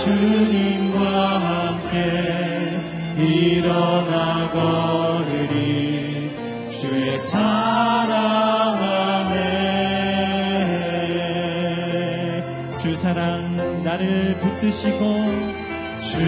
주님과 함께 일어나 걸으리. 주의 사랑 안에. 주 사랑 나를 붙드시고 주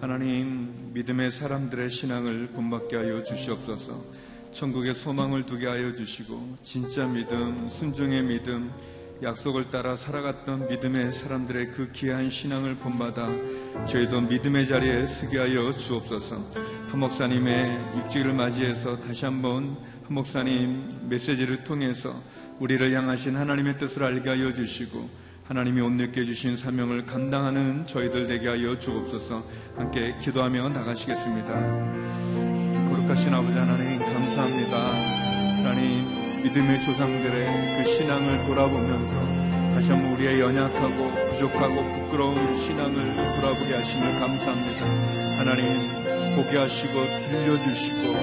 하나님, 믿음의 사람들의 신앙을 본받게 하여 주시옵소서. 천국의 소망을 두게 하여 주시고 진짜 믿음, 순종의 믿음, 약속을 따라 살아갔던 믿음의 사람들의 그 귀한 신앙을 본받아 저희도 믿음의 자리에 서게 하여 주옵소서. 한 목사님의 육지를 맞이해서 다시 한번 한 목사님 메시지를 통해서 우리를 향하신 하나님의 뜻을 알게 하여 주시고 하나님이 오늘 깨주신 사명을 감당하는 저희들 되게 하여 주옵소서 함께 기도하며 나가시겠습니다. 거룩하신 아버지 하나님 감사합니다. 하나님 믿음의 조상들의 그 신앙을 돌아보면서 다시 한번 우리의 연약하고 부족하고 부끄러운 신앙을 돌아보게 하심을 감사합니다. 하나님 보게 하시고 들려주시고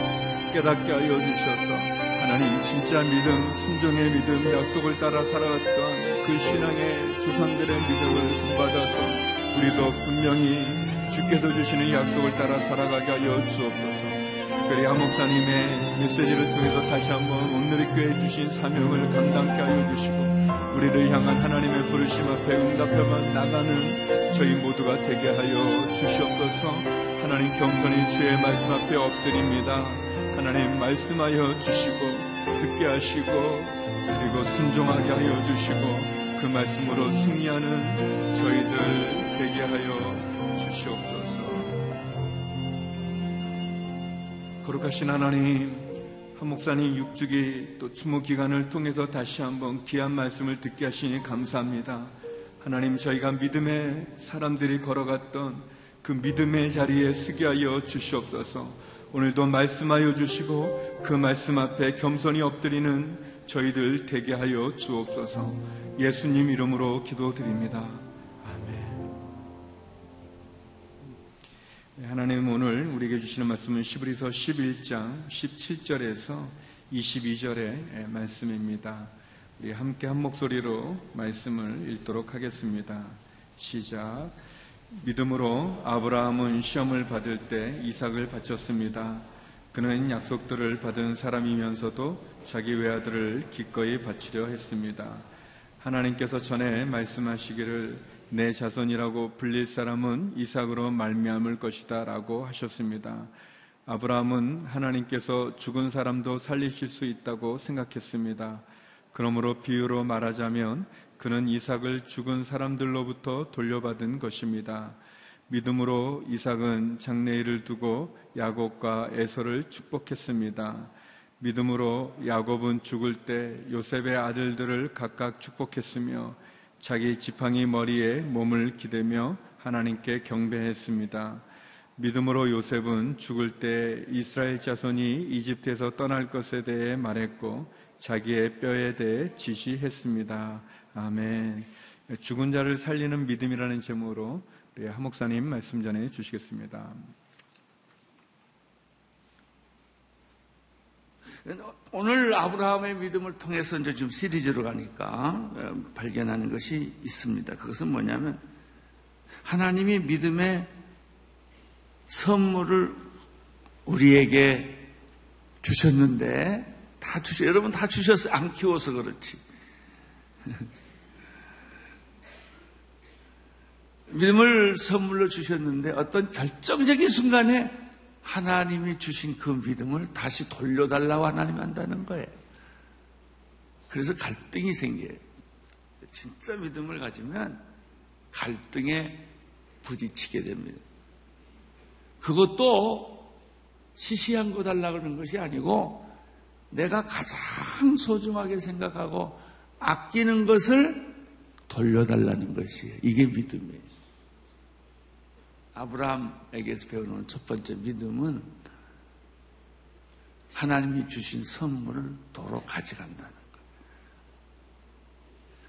깨닫게 하여 주셔서 하나님 진짜 믿음, 순종의 믿음, 약속을 따라 살아갔던 그 신앙의 조상들의 믿음을 본받아서 우리도 분명히 주께서 주시는 약속을 따라 살아가게 하여 주옵소서. 특별히 한 목사님의 메시지를 통해서 다시 한번 오늘의 교회 주신 사명을 감당케 하여 주시고 우리를 향한 하나님의 부르심 앞에 응답해만 나가는 저희 모두가 되게 하여 주시옵소서. 하나님 겸손히 주의 말씀 앞에 엎드립니다. 하나님 말씀하여 주시고 듣게 하시고 그리고 순종하게 하여 주시고 그 말씀으로 승리하는 저희들 되게 하여 주시옵소서. 거룩하신 하나님, 한 목사님 육주기 또 추모 기간을 통해서 다시 한번 귀한 말씀을 듣게 하시니 감사합니다. 하나님 저희가 믿음의 사람들이 걸어갔던 그 믿음의 자리에 쓰게 하여 주시옵소서. 오늘도 말씀하여 주시고 그 말씀 앞에 겸손히 엎드리는 저희들 되게 하여 주옵소서 예수님 이름으로 기도드립니다. 아멘. 네, 하나님 오늘 우리에게 주시는 말씀은 시브리서 11장 17절에서 22절의 말씀입니다. 우리 함께 한 목소리로 말씀을 읽도록 하겠습니다. 시작. 믿음으로 아브라함은 시험을 받을 때 이삭을 바쳤습니다. 그는 약속들을 받은 사람이면서도 자기 외아들을 기꺼이 바치려 했습니다. 하나님께서 전에 말씀하시기를 내 자손이라고 불릴 사람은 이삭으로 말미암을 것이다라고 하셨습니다. 아브라함은 하나님께서 죽은 사람도 살리실 수 있다고 생각했습니다. 그러므로 비유로 말하자면 그는 이삭을 죽은 사람들로부터 돌려받은 것입니다. 믿음으로 이삭은 장래일을 두고 야곱과 에서를 축복했습니다. 믿음으로 야곱은 죽을 때 요셉의 아들들을 각각 축복했으며 자기 지팡이 머리에 몸을 기대며 하나님께 경배했습니다. 믿음으로 요셉은 죽을 때 이스라엘 자손이 이집트에서 떠날 것에 대해 말했고 자기의 뼈에 대해 지시했습니다. 아멘. 죽은 자를 살리는 믿음이라는 제목으로 우리 하 목사님 말씀 전해 주시겠습니다. 오늘 아브라함의 믿음을 통해서 이제 지금 시리즈로 가니까 어, 발견하는 것이 있습니다. 그것은 뭐냐면 하나님이 믿음의 선물을 우리에게 주셨는데 다 주셔 여러분 다 주셨어요. 안 키워서 그렇지. 믿음을 선물로 주셨는데 어떤 결정적인 순간에 하나님이 주신 그 믿음을 다시 돌려달라고 하나님 한다는 거예요. 그래서 갈등이 생겨요. 진짜 믿음을 가지면 갈등에 부딪히게 됩니다. 그것도 시시한 거 달라고 하는 것이 아니고 내가 가장 소중하게 생각하고 아끼는 것을 돌려달라는 것이에요. 이게 믿음이에요. 아브라함에게서 배우는 첫 번째 믿음은 하나님이 주신 선물을 도로 가져간다는 것.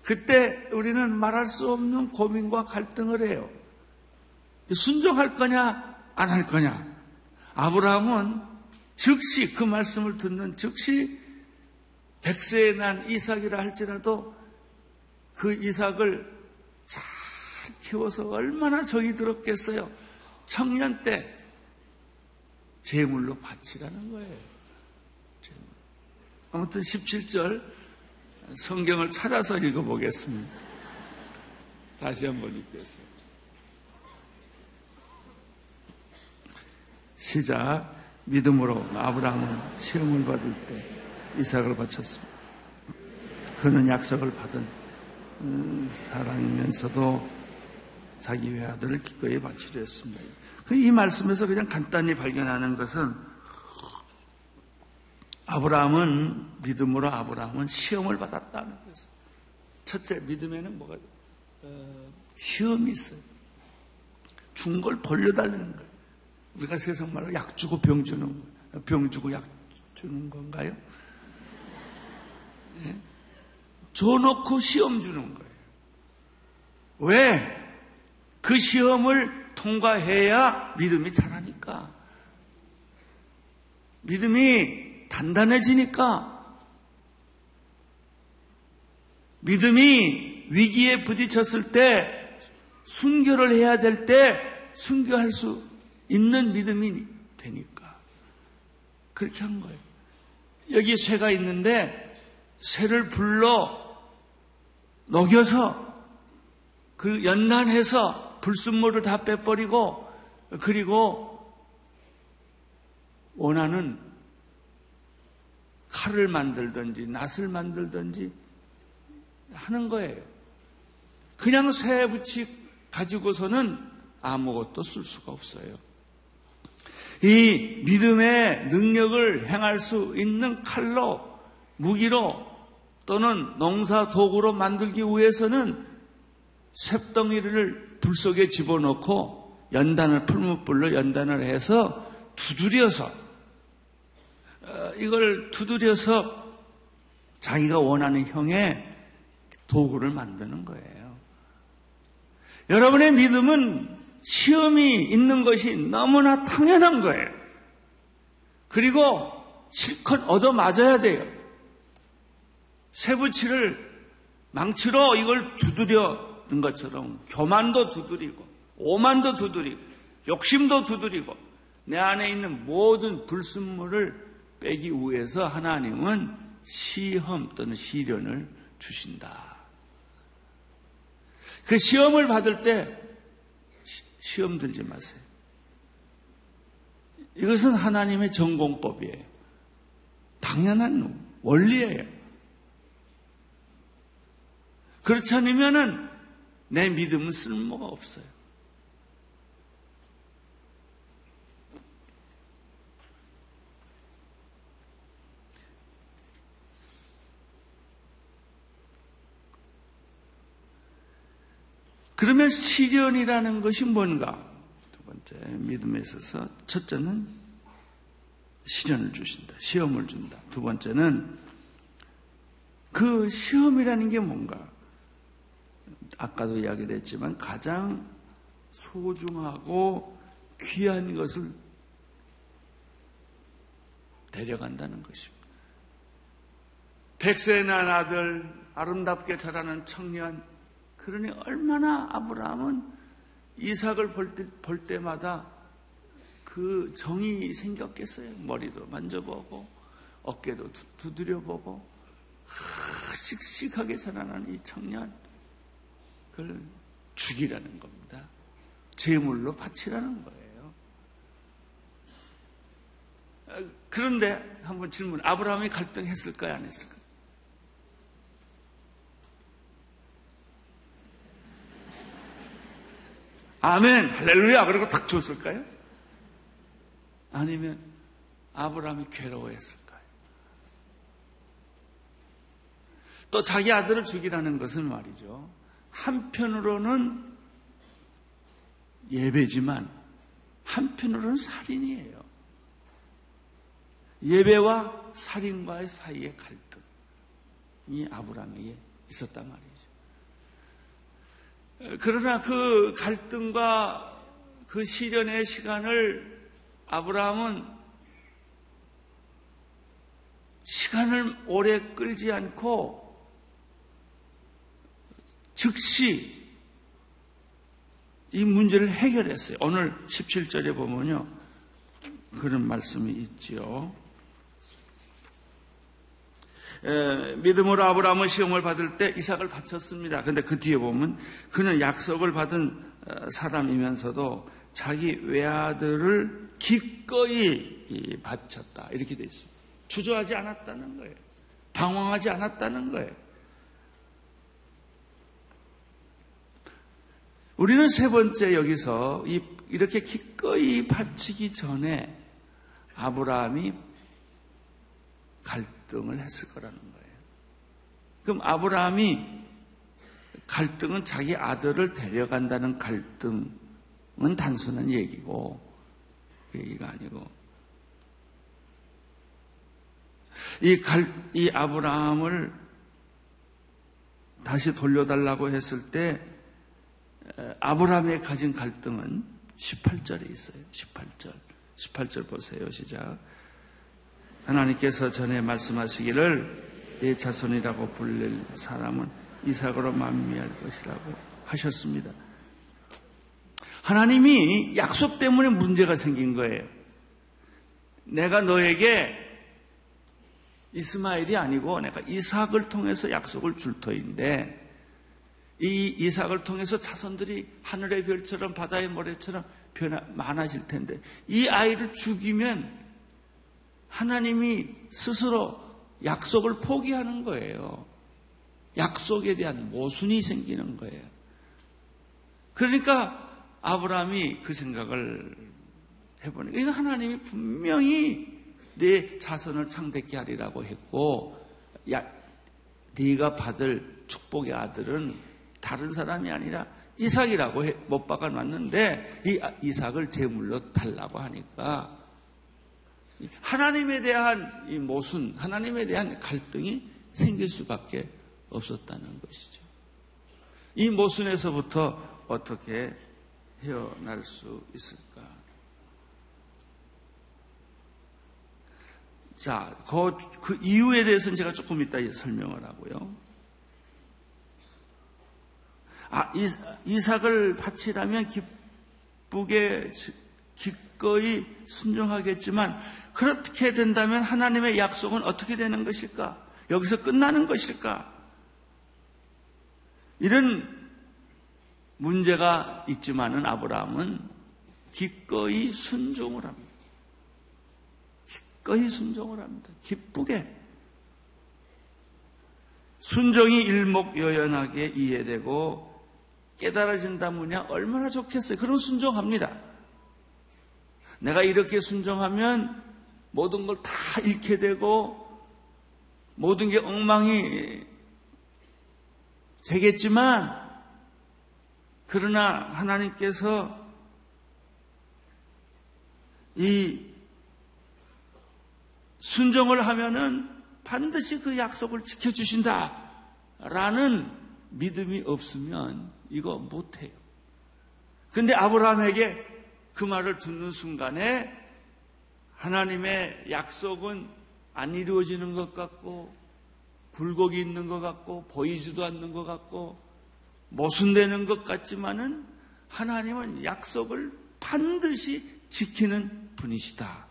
그때 우리는 말할 수 없는 고민과 갈등을 해요. 순종할 거냐, 안 할 거냐. 아브라함은 즉시 그 말씀을 듣는 즉시 백세에 난 이삭이라 할지라도 그 이삭을 잘 키워서 얼마나 정이 들었겠어요. 청년 때 제물로 바치라는 거예요. 아무튼 17절 성경을 찾아서 읽어보겠습니다. 다시 한번 읽겠어요. 시작. 믿음으로 아브라함은 시험을 받을 때 이삭을 바쳤습니다. 그는 약속을 받은 음, 사랑이면서도 자기 외아들을 기꺼이 바치려 했습니다. 그이 말씀에서 그냥 간단히 발견하는 것은 아브라함은 믿음으로 아브라함은 시험을 받았다는 것을. 첫째 믿음에는 뭐가 어, 시험이 있어요. 준걸 돌려달라는 거예요. 우리가 세상 말로 약 주고 병 주는 거예요. 병 주고 약 주는 건가요? 네? 줘놓고 시험 주는 거예요. 왜? 그 시험을 통과해야 믿음이 자라니까. 믿음이 단단해지니까. 믿음이 위기에 부딪혔을 때 순교를 해야 될 때 순교할 수 있는 믿음이 되니까. 그렇게 한 거예요. 여기 쇠가 있는데 쇠를 불러 녹여서 그 연단해서 불순물을 다 빼버리고 그리고 원하는 칼을 만들든지 낫을 만들든지 하는 거예요. 그냥 쇠 붙이 가지고서는 아무것도 쓸 수가 없어요. 이 믿음의 능력을 행할 수 있는 칼로, 무기로 또는 농사 도구로 만들기 위해서는 쇳덩이를 불 속에 집어넣고 연단을 풀무불로 연단을 해서 두드려서 어, 이걸 두드려서 자기가 원하는 형의 도구를 만드는 거예요. 여러분의 믿음은 시험이 있는 것이 너무나 당연한 거예요. 그리고 실컷 얻어 맞아야 돼요. 쇠붙이를 망치로 이걸 두드려는 것처럼 교만도 두드리고 오만도 두드리고 욕심도 두드리고 내 안에 있는 모든 불순물을 빼기 위해서 하나님은 시험 또는 시련을 주신다. 그 시험을 받을 때 시험 들지 마세요. 이것은 하나님의 전공법이에요. 당연한 원리예요. 그렇지 않으면은 내 믿음은 쓸모가 없어요. 그러면 시련이라는 것이 뭔가? 두 번째, 믿음에 있어서 첫째는 시련을 주신다. 시험을 준다. 두 번째는 그 시험이라는 게 뭔가? 아까도 이야기를 했지만 가장 소중하고 귀한 것을 데려간다는 것입니다. 백세 난 아들, 아름답게 자라는 청년, 그러니 얼마나 아브라함은 이삭을 볼, 때, 볼 때마다 그 정이 생겼겠어요. 머리도 만져보고 어깨도 두드려보고 씩씩하게 자라는 이 청년 그걸 죽이라는 겁니다. 제물로 바치라는 거예요. 그런데 한번 질문 아브라함이 갈등했을까요? 안 했을까요? 아멘, 할렐루야. 그러고 탁 줬을까요? 아니면 아브라함이 괴로워했을까요? 또 자기 아들을 죽이라는 것은 말이죠. 한편으로는 예배지만 한편으로는 살인이에요. 예배와 살인과의 사이의 갈등이 아브라함에게 있었단 말이에요. 그러나 그 갈등과 그 시련의 시간을 아브라함은 시간을 오래 끌지 않고 즉시 이 문제를 해결했어요. 오늘 17절에 보면요. 그런 말씀이 있지요. 믿음으로 아브라함은 시험을 받을 때 이삭을 바쳤습니다. 근데 그 뒤에 보면 그는 약속을 받은 어, 사람이면서도 자기 외아들을 기꺼이 바쳤다. 이렇게 돼 있어요. 주저하지 않았다는 거예요. 방황하지 않았다는 거예요. 우리는 세 번째 여기서 이, 이렇게 기꺼이 바치기 전에 아브라함이 갈등을 했을 거라는 거예요. 그럼 아브라함이 갈등은 자기 아들을 데려간다는 갈등은 단순한 얘기고 그 얘기가 아니고 이, 갈, 이 아브라함을 다시 돌려달라고 했을 때 아브라함이 가진 갈등은 18절에 있어요. 18절. 18절 보세요. 시작. 하나님께서 전에 말씀하시기를 내 자손이라고 불릴 사람은 이삭으로 만미할 것이라고 하셨습니다. 하나님이 약속 때문에 문제가 생긴 거예요. 내가 너에게 이스마엘이 아니고 내가 이삭을 통해서 약속을 줄 터인데 이 이삭을 통해서 자손들이 하늘의 별처럼 바다의 모래처럼 변화, 많아질 텐데 이 아이를 죽이면 하나님이 스스로 약속을 포기하는 거예요. 약속에 대한 모순이 생기는 거예요. 그러니까 아브라함이 그 생각을 해보니 이거 하나님이 분명히 내 자손을 창대케 하리라고 했고 야, 네가 받을 축복의 아들은 다른 사람이 아니라 이삭이라고 못 박아놨는데 이 이삭을 제물로 달라고 하니까 하나님에 대한 이 모순, 하나님에 대한 갈등이 생길 수밖에 없었다는 것이죠. 이 모순에서부터 어떻게 헤어날 수 있을까? 자, 그, 그 이유에 대해서는 제가 조금 이따 설명을 하고요. 아, 이삭을 바치라면 기쁘게 기꺼이 순종하겠지만 그렇게 된다면 하나님의 약속은 어떻게 되는 것일까? 여기서 끝나는 것일까? 이런 문제가 있지만은 아브라함은 기꺼이 순종을 합니다. 기꺼이 순종을 합니다. 기쁘게. 순종이 일목요연하게 이해되고 깨달아진다면야 얼마나 좋겠어요. 그런 순종합니다. 내가 이렇게 순종하면 모든 걸 다 잃게 되고 모든 게 엉망이 되겠지만 그러나 하나님께서 이 순종을 하면은 반드시 그 약속을 지켜주신다. 라는 믿음이 없으면 이거 못해요. 근데 아브라함에게 그 말을 듣는 순간에 하나님의 약속은 안 이루어지는 것 같고 굴곡이 있는 것 같고 보이지도 않는 것 같고 모순되는 것 같지만은 하나님은 약속을 반드시 지키는 분이시다.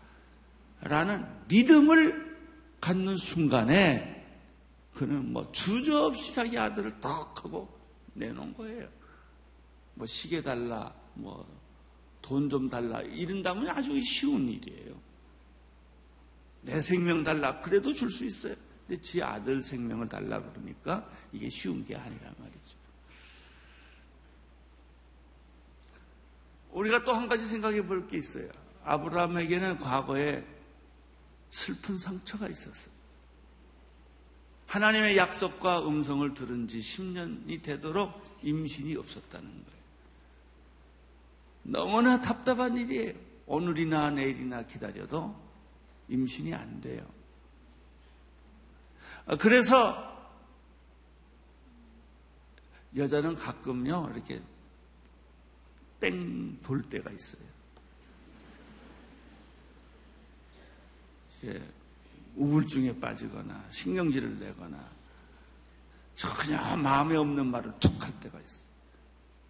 라는 믿음을 갖는 순간에 그는 뭐 주저없이 자기 아들을 턱 하고 내놓은 거예요. 뭐 시계 달라, 뭐 돈 좀 달라 이런다면 아주 쉬운 일이에요. 내 생명 달라 그래도 줄 수 있어요. 근데 지 아들 생명을 달라 그러니까 이게 쉬운 게 아니란 말이죠. 우리가 또 한 가지 생각해 볼 게 있어요. 아브라함에게는 과거에 슬픈 상처가 있었어요. 하나님의 약속과 음성을 들은 지 10년이 되도록 임신이 없었다는 거예요. 너무나 답답한 일이에요. 오늘이나 내일이나 기다려도 임신이 안 돼요. 그래서 여자는 가끔요, 이렇게 땡 돌 때가 있어요. 예, 우울증에 빠지거나 신경질을 내거나 전혀 마음에 없는 말을 툭 할 때가 있어요.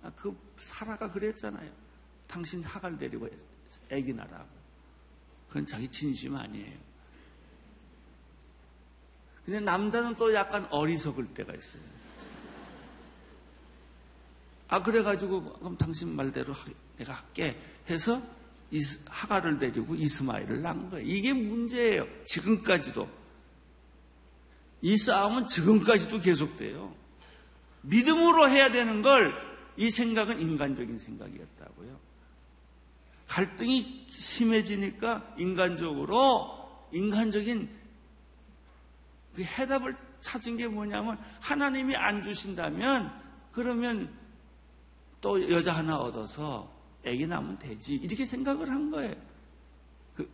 아, 그 사라가 그랬잖아요. 당신 학을 데리고 애기 낳라고. 그건 자기 진심 아니에요. 근데 남자는 또 약간 어리석을 때가 있어요. 아, 그래가지고, 그럼 당신 말대로 내가 할게 해서 하가를 데리고 이스마일을 낳은 거예요. 이게 문제예요. 지금까지도. 이 싸움은 지금까지도 계속돼요. 믿음으로 해야 되는 걸 이 생각은 인간적인 생각이었다고요. 갈등이 심해지니까 인간적으로 인간적인 그 해답을 찾은 게 뭐냐면 하나님이 안 주신다면 그러면 또 여자 하나 얻어서 애기 낳으면 되지 이렇게 생각을 한 거예요. 그,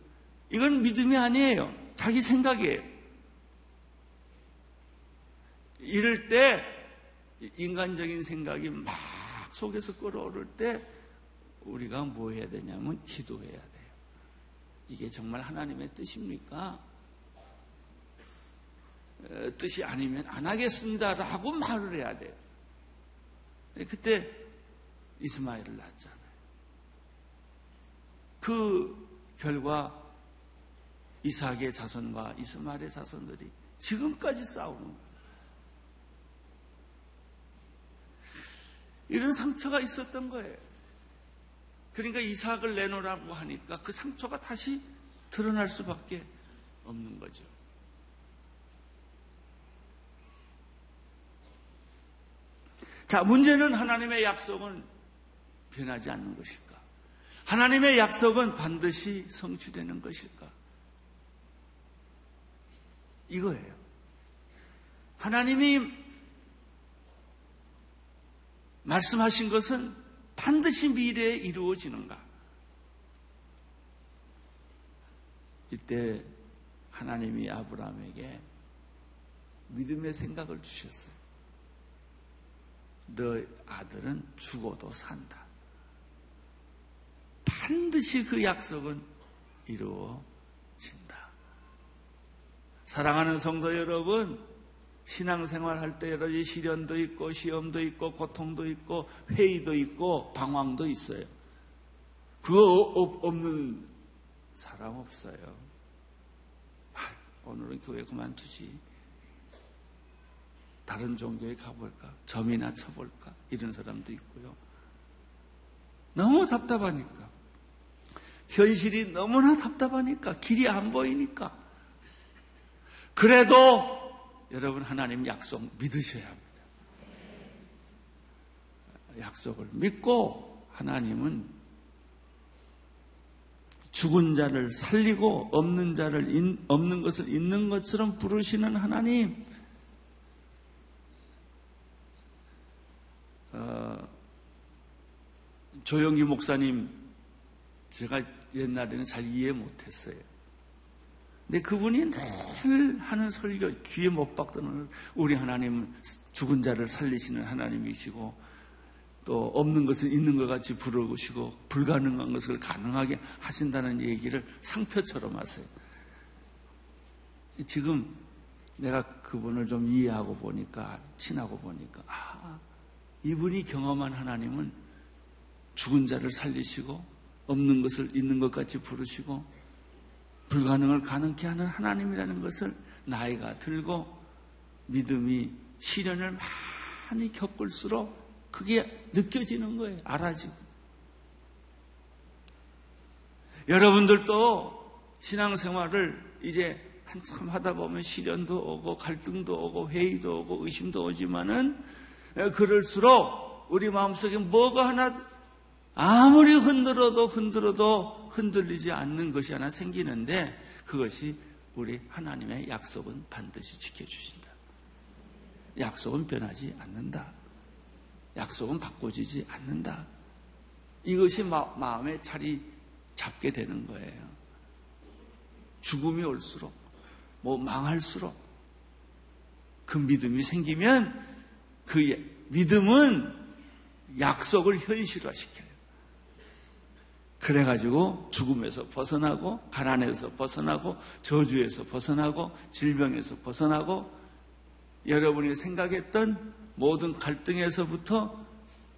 이건 믿음이 아니에요. 자기 생각이에요. 이럴 때 인간적인 생각이 막 속에서 끌어오를 때 우리가 뭐 해야 되냐면 기도해야 돼요. 이게 정말 하나님의 뜻입니까? 뜻이 아니면 안 하겠습니다라고 말을 해야 돼요. 그때 이스마엘을 낳았잖아요. 그 결과 이삭의 자손과 이스마엘의 자손들이 지금까지 싸우는. 이런 상처가 있었던 거예요. 그러니까 이삭을 내놓으라고 하니까 그 상처가 다시 드러날 수밖에 없는 거죠. 자, 문제는 하나님의 약속은 변하지 않는 것일까? 하나님의 약속은 반드시 성취되는 것일까? 이거예요. 하나님이 말씀하신 것은 반드시 미래에 이루어지는가? 이때 하나님이 아브라함에게 믿음의 생각을 주셨어요. 너 아들은 죽어도 산다. 반드시 그 약속은 이루어진다. 사랑하는 성도 여러분, 신앙생활 할 때 여러 가지 시련도 있고, 시험도 있고, 고통도 있고, 회의도 있고, 방황도 있어요. 그거 없는 사람 없어요. 아, 오늘은 교회 그만두지. 다른 종교에 가볼까? 점이나 쳐볼까? 이런 사람도 있고요. 너무 답답하니까. 현실이 너무나 답답하니까. 길이 안 보이니까. 그래도 여러분 하나님 약속 믿으셔야 합니다. 약속을 믿고 하나님은 죽은 자를 살리고 없는 자를 없는 것을 있는 것처럼 부르시는 하나님 어, 조영기 목사님 제가 옛날에는 잘 이해 못했어요. 근데 그분이 늘 하는 설교 귀에 못 박드는 우리 하나님은 죽은 자를 살리시는 하나님이시고 또 없는 것을 있는 것 같이 부르시고 불가능한 것을 가능하게 하신다는 얘기를 상표처럼 하세요. 지금 내가 그분을 좀 이해하고 보니까 친하고 보니까 아 이분이 경험한 하나님은 죽은 자를 살리시고 없는 것을 있는 것 같이 부르시고 불가능을 가능케 하는 하나님이라는 것을 나이가 들고 믿음이 시련을 많이 겪을수록 그게 느껴지는 거예요. 알아지고. 여러분들도 신앙생활을 이제 한참 하다 보면 시련도 오고 갈등도 오고 회의도 오고 의심도 오지만은 그럴수록 우리 마음속에 뭐가 하나 아무리 흔들어도 흔들어도 흔들리지 않는 것이 하나 생기는데 그것이 우리 하나님의 약속은 반드시 지켜주신다. 약속은 변하지 않는다. 약속은 바꿔지지 않는다. 이것이 마, 마음에 자리 잡게 되는 거예요. 죽음이 올수록, 뭐 망할수록 그 믿음이 생기면 그 믿음은 약속을 현실화시켜요. 그래가지고 죽음에서 벗어나고, 가난에서 벗어나고, 저주에서 벗어나고, 질병에서 벗어나고, 여러분이 생각했던 모든 갈등에서부터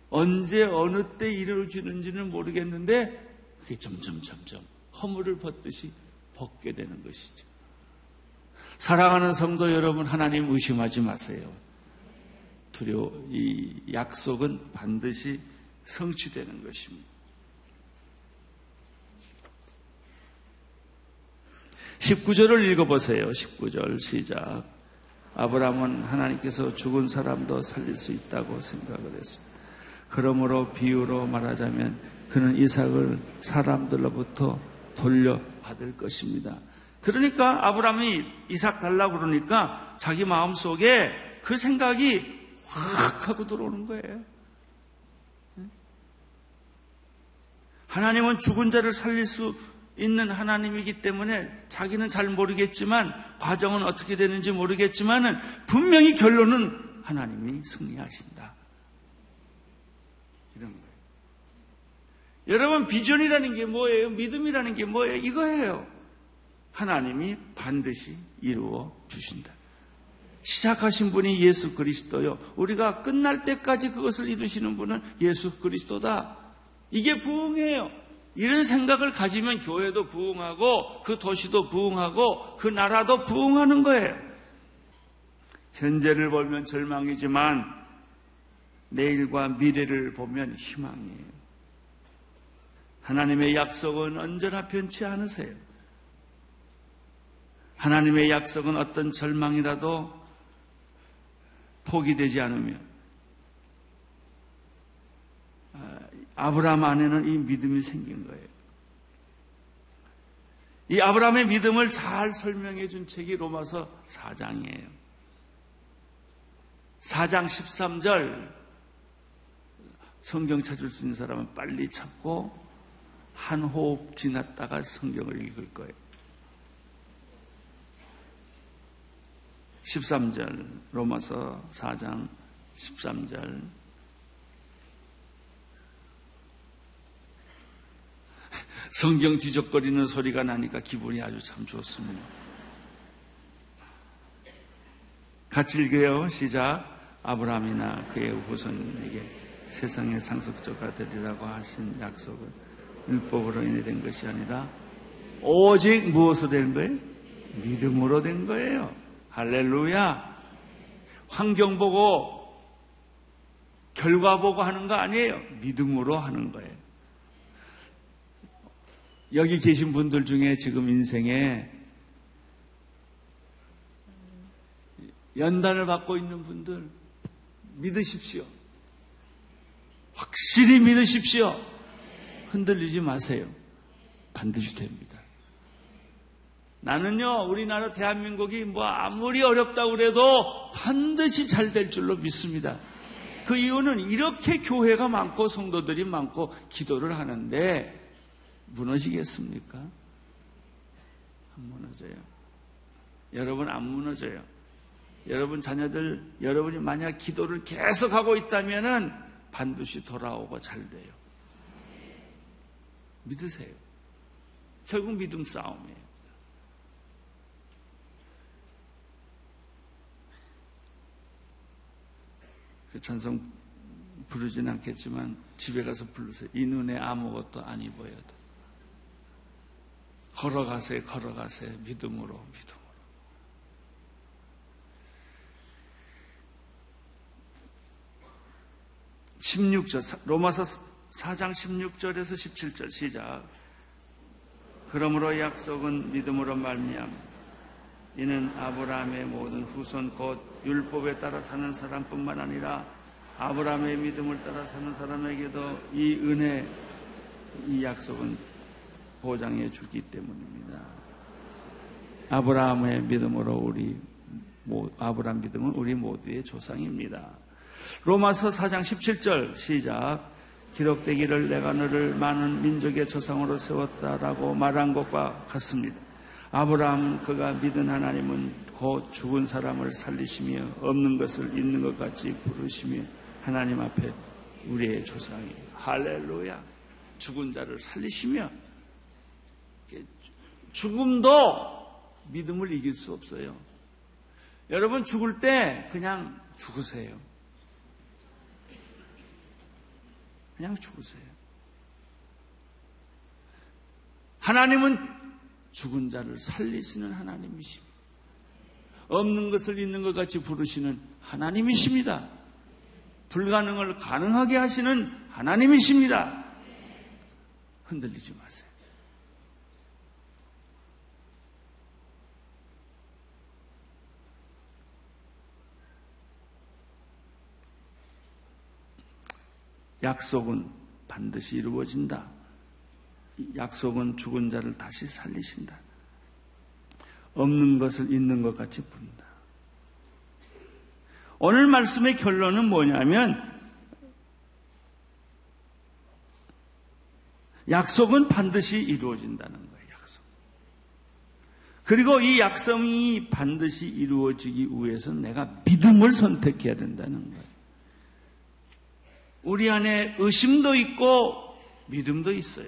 언제, 어느 때 이루어지는지는 모르겠는데, 그게 점점, 점점 허물을 벗듯이 벗게 되는 것이죠. 사랑하는 성도 여러분, 하나님 의심하지 마세요. 두려워, 이 약속은 반드시 성취되는 것입니다. 19절을 읽어보세요. 19절 시작. 아브라함은 하나님께서 죽은 사람도 살릴 수 있다고 생각을 했습니다. 그러므로 비유로 말하자면 그는 이삭을 사람들로부터 돌려받을 것입니다. 그러니까 아브라함이 이삭 달라고 그러니까 자기 마음 속에 그 생각이 확 하고 들어오는 거예요. 하나님은 죽은 자를 살릴 수 있는 하나님이기 때문에 자기는 잘 모르겠지만 과정은 어떻게 되는지 모르겠지만 분명히 결론은 하나님이 승리하신다. 이런 거예요. 여러분 비전이라는 게 뭐예요? 믿음이라는 게 뭐예요? 이거예요. 하나님이 반드시 이루어 주신다. 시작하신 분이 예수 그리스도요. 우리가 끝날 때까지 그것을 이루시는 분은 예수 그리스도다. 이게 부흥이에요. 이런 생각을 가지면 교회도 부흥하고 그 도시도 부흥하고 그 나라도 부흥하는 거예요. 현재를 보면 절망이지만 내일과 미래를 보면 희망이에요. 하나님의 약속은 언제나 변치 않으세요. 하나님의 약속은 어떤 절망이라도 포기되지 않으며 아브라함 안에는 이 믿음이 생긴 거예요. 이 아브라함의 믿음을 잘 설명해 준 책이 로마서 4장이에요. 4장 13절 성경 찾을 수 있는 사람은 빨리 찾고 한 호흡 지났다가 성경을 읽을 거예요. 13절, 로마서 4장 13절. 성경 뒤적거리는 소리가 나니까 기분이 아주 참 좋습니다. 같이 읽어요. 시작. 아브라함이나 그의 후손에게 세상의 상속자가 되리라고 하신 약속은 율법으로 인해 된 것이 아니라 오직 무엇으로 된 거예요? 믿음으로 된 거예요. 할렐루야. 환경 보고 결과 보고 하는 거 아니에요. 믿음으로 하는 거예요. 여기 계신 분들 중에 지금 인생에 연단을 받고 있는 분들 믿으십시오. 확실히 믿으십시오. 흔들리지 마세요. 반드시 됩니다. 나는요, 우리나라 대한민국이 뭐 아무리 어렵다고 그래도 반드시 잘 될 줄로 믿습니다. 그 이유는 이렇게 교회가 많고 성도들이 많고 기도를 하는데 무너지겠습니까? 안 무너져요. 여러분 안 무너져요. 여러분 자녀들, 여러분이 만약 기도를 계속 하고 있다면은 반드시 돌아오고 잘 돼요. 믿으세요. 결국 믿음 싸움이에요. 그 찬송 부르진 않겠지만 집에 가서 부르세요. 이 눈에 아무것도 아니 보여도. 걸어가세요, 걸어가세요. 믿음으로, 믿음으로. (16절) 로마서 4장 16절에서 17절 시작 그러므로 약속은 믿음으로 말미암 이는 아브라함의 모든 후손 곧 율법에 따라 사는 사람뿐만 아니라 아브라함의 믿음을 따라 사는 사람에게도 이 은혜, 이 약속은 보장해 주기 때문입니다. 아브라함의 믿음으로 우리 아브라함 믿음은 우리 모두의 조상입니다. 로마서 4장 17절 시작 기록되기를 내가 너를 많은 민족의 조상으로 세웠다라고 말한 것과 같습니다. 아브라함 그가 믿은 하나님은 곧 죽은 사람을 살리시며 없는 것을 있는 것 같이 부르시며 하나님 앞에 우리의 조상이 할렐루야 죽은 자를 살리시며 죽음도 믿음을 이길 수 없어요. 여러분 죽을 때 그냥 죽으세요. 그냥 죽으세요. 하나님은 죽은 자를 살리시는 하나님이십니다. 없는 것을 있는 것 같이 부르시는 하나님이십니다. 불가능을 가능하게 하시는 하나님이십니다. 흔들리지 마세요. 약속은 반드시 이루어진다. 약속은 죽은 자를 다시 살리신다. 없는 것을 있는 것 같이 부른다. 오늘 말씀의 결론은 뭐냐면 약속은 반드시 이루어진다는 거예요. 약속. 그리고 이 약속이 반드시 이루어지기 위해서는 내가 믿음을 선택해야 된다는 거예요. 우리 안에 의심도 있고 믿음도 있어요.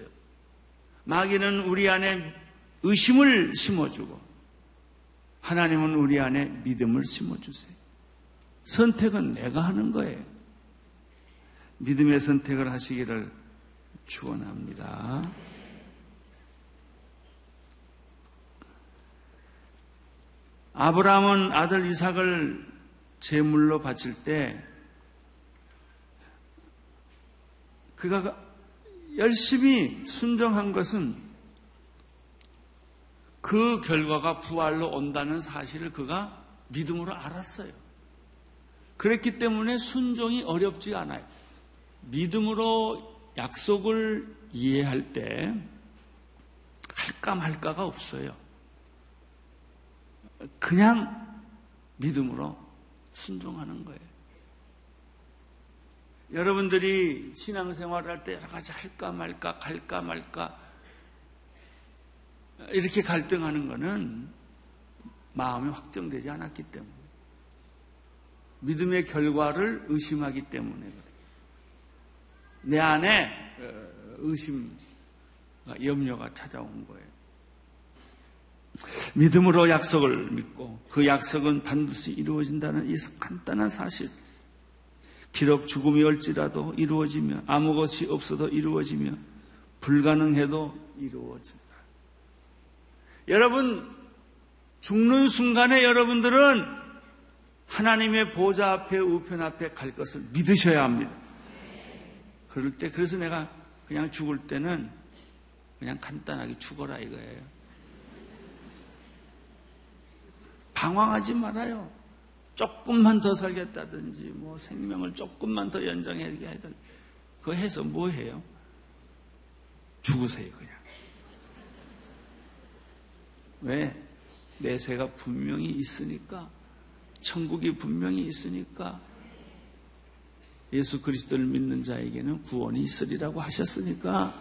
마귀는 우리 안에 의심을 심어주고 하나님은 우리 안에 믿음을 심어주세요. 선택은 내가 하는 거예요. 믿음의 선택을 하시기를 축원합니다. 아브라함은 아들 이삭을 제물로 바칠 때 그가 열심히 순정한 것은 그 결과가 부활로 온다는 사실을 그가 믿음으로 알았어요. 그랬기 때문에 순종이 어렵지 않아요. 믿음으로 약속을 이해할 때 할까 말까가 없어요. 그냥 믿음으로 순종하는 거예요. 여러분들이 신앙생활을 할때 여러 가지 할까 말까, 갈까 말까, 이렇게 갈등하는 것은 마음이 확정되지 않았기 때문에. 믿음의 결과를 의심하기 때문에 그래요. 내 안에 어, 의심, 염려가 찾아온 거예요. 믿음으로 약속을 믿고 그 약속은 반드시 이루어진다는 이 간단한 사실. 비록 죽음이 올지라도 이루어지며 아무것이 없어도 이루어지며 불가능해도 이루어진다. 여러분, 죽는 순간에 여러분들은 하나님의 보좌 앞에 우편 앞에 갈 것을 믿으셔야 합니다. 그럴 때 그래서 내가 그냥 죽을 때는 그냥 간단하게 죽어라 이거예요. 방황하지 말아요. 조금만 더 살겠다든지, 뭐 생명을 조금만 더 연장해야 될, 그거 해서 뭐 해요? 죽으세요, 그냥. 왜? 내세가 분명히 있으니까, 천국이 분명히 있으니까, 예수 그리스도를 믿는 자에게는 구원이 있으리라고 하셨으니까,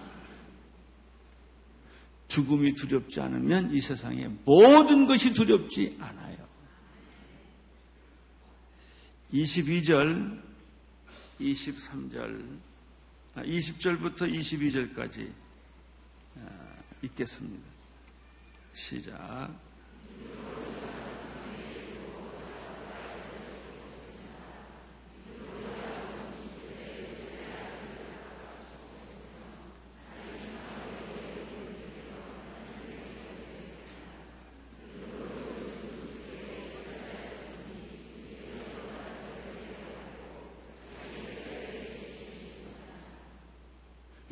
죽음이 두렵지 않으면 이 세상에 모든 것이 두렵지 않아요. 22절, 23절, 20절부터 22절까지 읽겠습니다. 시작.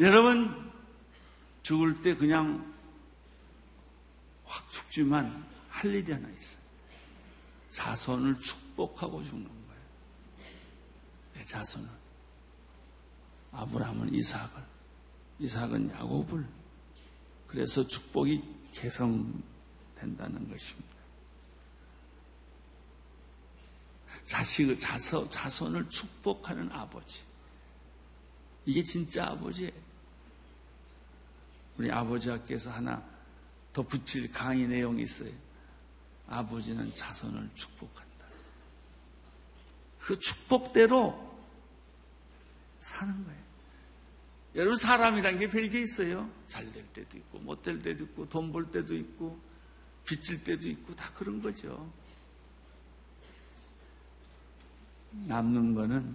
여러분, 죽을 때 그냥 확 죽지만 할 일이 하나 있어요. 자손을 축복하고 죽는 거예요. 내 자손은. 아브라함은 이삭을, 이삭은 야곱을. 그래서 축복이 개성된다는 것입니다. 자식을, 자서, 자손을 축복하는 아버지. 이게 진짜 아버지예요. 우리 아버지께서 하나 더 붙일 강의 내용이 있어요. 아버지는 자손을 축복한다. 그 축복대로 사는 거예요. 여러분 사람이란 게 별게 있어요. 잘 될 때도 있고 못 될 때도 있고 돈 벌 때도 있고 빚질 때도 있고 다 그런 거죠. 남는 거는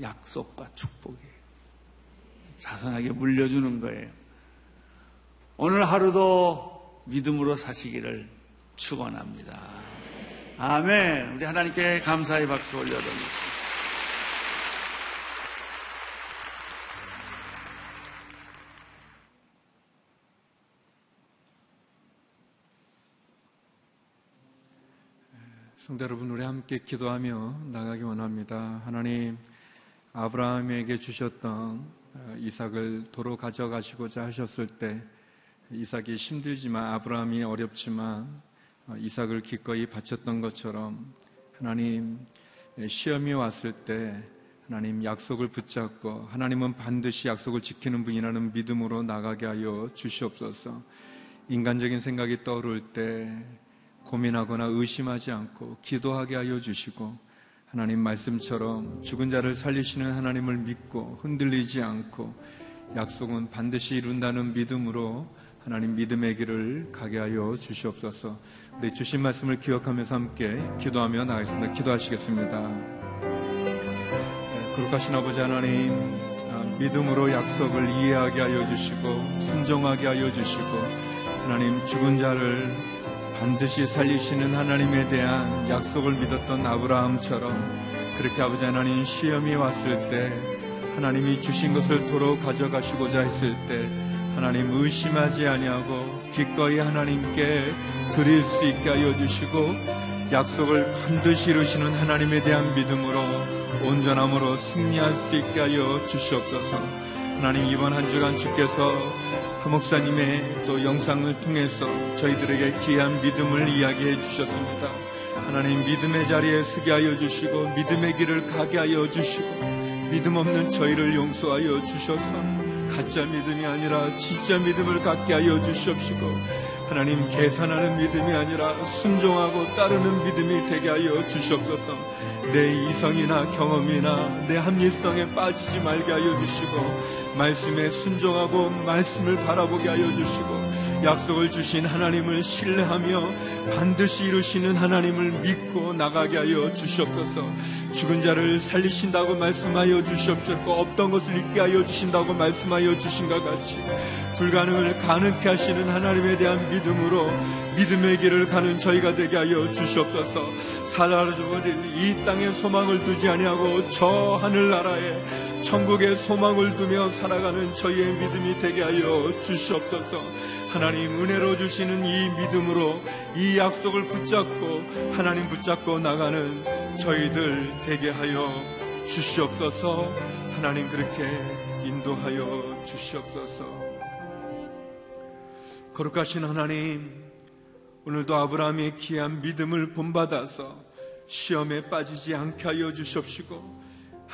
약속과 축복이에요. 자선하게 물려주는 거예요. 오늘 하루도 믿음으로 사시기를 축원합니다. 아멘. 우리 하나님께 감사의 박수 올려드립니다. 성도 여러분, 우리 함께 기도하며 나가기 원합니다. 하나님, 아브라함에게 주셨던 어, 이삭을 도로 가져가시고자 하셨을 때 이삭이 힘들지만 아브라함이 어렵지만 어, 이삭을 기꺼이 바쳤던 것처럼 하나님 시험이 왔을 때 하나님 약속을 붙잡고 하나님은 반드시 약속을 지키는 분이라는 믿음으로 나가게 하여 주시옵소서. 인간적인 생각이 떠오를 때 고민하거나 의심하지 않고 기도하게 하여 주시고 하나님 말씀처럼 죽은 자를 살리시는 하나님을 믿고 흔들리지 않고 약속은 반드시 이룬다는 믿음으로 하나님 믿음의 길을 가게 하여 주시옵소서. 우리 주신 말씀을 기억하면서 함께 기도하며 나가겠습니다. 기도하시겠습니다. 네, 거룩하신 아버지 하나님, 아, 믿음으로 약속을 이해하게 하여 주시고 순종하게 하여 주시고 하나님 죽은 자를 반드시 살리시는 하나님에 대한 약속을 믿었던 아브라함처럼 그렇게 아버지 하나님 시험이 왔을 때 하나님이 주신 것을 도로 가져가시고자 했을 때 하나님 의심하지 아니하고 기꺼이 하나님께 드릴 수 있게 하여 주시고 약속을 반드시 이루시는 하나님에 대한 믿음으로 온전함으로 승리할 수 있게 하여 주시옵소서. 하나님 이번 한 주간 주께서 그 목사님의 또 영상을 통해서 저희들에게 귀한 믿음을 이야기해 주셨습니다. 하나님 믿음의 자리에 서게 하여 주시고 믿음의 길을 가게 하여 주시고 믿음 없는 저희를 용서하여 주셔서 가짜 믿음이 아니라 진짜 믿음을 갖게 하여 주시옵시고 하나님 계산하는 믿음이 아니라 순종하고 따르는 믿음이 되게 하여 주시옵소서 내 이성이나 경험이나 내 합리성에 빠지지 말게 하여 주시고 말씀에 순종하고 말씀을 바라보게 하여 주시고 약속을 주신 하나님을 신뢰하며 반드시 이루시는 하나님을 믿고 나가게 하여 주시옵소서. 죽은 자를 살리신다고 말씀하여 주시옵소서. 없던 것을 잊게 하여 주신다고 말씀하여 주신 것 같이 불가능을 가능케 하시는 하나님에 대한 믿음으로 믿음의 길을 가는 저희가 되게 하여 주시옵소서. 사라져버릴 이 땅에 소망을 두지 아니하고 저 하늘나라에 천국의 소망을 두며 살아가는 저희의 믿음이 되게 하여 주시옵소서. 하나님 은혜로 주시는 이 믿음으로 이 약속을 붙잡고 하나님 붙잡고 나가는 저희들 되게 하여 주시옵소서. 하나님 그렇게 인도하여 주시옵소서. 거룩하신 하나님, 오늘도 아브라함의 귀한 믿음을 본받아서 시험에 빠지지 않게 하여 주시옵시고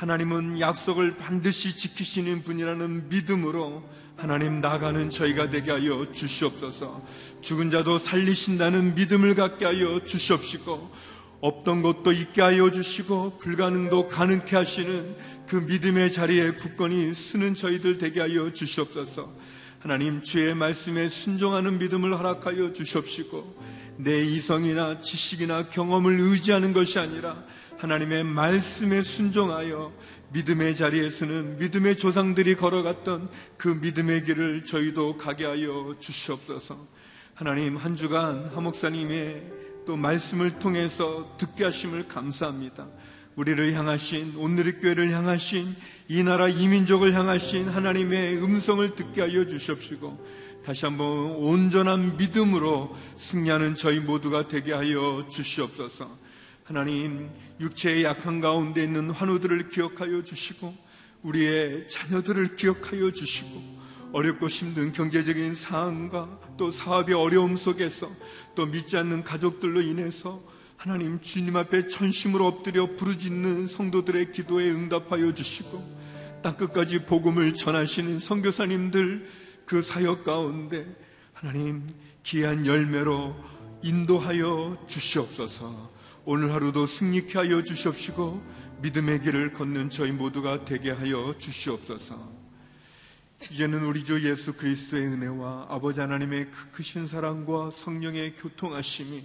하나님은 약속을 반드시 지키시는 분이라는 믿음으로 하나님 나가는 저희가 되게 하여 주시옵소서. 죽은 자도 살리신다는 믿음을 갖게 하여 주시옵시고 없던 것도 있게 하여 주시고 불가능도 가능케 하시는 그 믿음의 자리에 굳건히 쓰는 저희들 되게 하여 주시옵소서. 하나님 주의 말씀에 순종하는 믿음을 허락하여 주시옵시고 내 이성이나 지식이나 경험을 의지하는 것이 아니라 하나님의 말씀에 순종하여 믿음의 자리에서는 믿음의 조상들이 걸어갔던 그 믿음의 길을 저희도 가게 하여 주시옵소서. 하나님 한 주간 하목사님의 또 말씀을 통해서 듣게 하심을 감사합니다. 우리를 향하신 오늘의 교회를 향하신 이 나라 이민족을 향하신 하나님의 음성을 듣게 하여 주시옵시고 다시 한번 온전한 믿음으로 승리하는 저희 모두가 되게 하여 주시옵소서. 하나님 육체의 약한 가운데 있는 환우들을 기억하여 주시고 우리의 자녀들을 기억하여 주시고 어렵고 힘든 경제적인 상황과 또 사업의 어려움 속에서 또 믿지 않는 가족들로 인해서 하나님 주님 앞에 천심으로 엎드려 부르짖는 성도들의 기도에 응답하여 주시고 땅 끝까지 복음을 전하시는 선교사님들 그 사역 가운데 하나님 귀한 열매로 인도하여 주시옵소서. 오늘 하루도 승리케 하여 주시옵시고 믿음의 길을 걷는 저희 모두가 되게 하여 주시옵소서. 이제는 우리 주 예수 그리스도의 은혜와 아버지 하나님의 그 크신 사랑과 성령의 교통하심이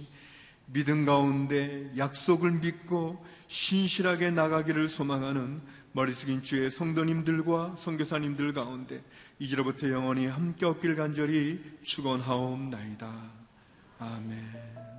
믿음 가운데 약속을 믿고 신실하게 나가기를 소망하는 머리 숙인 주의 성도님들과 성교사님들 가운데 이제로부터 영원히 함께 없길 간절히 축원하옵나이다. 아멘.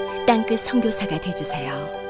땅끝 선교사가 되주세요.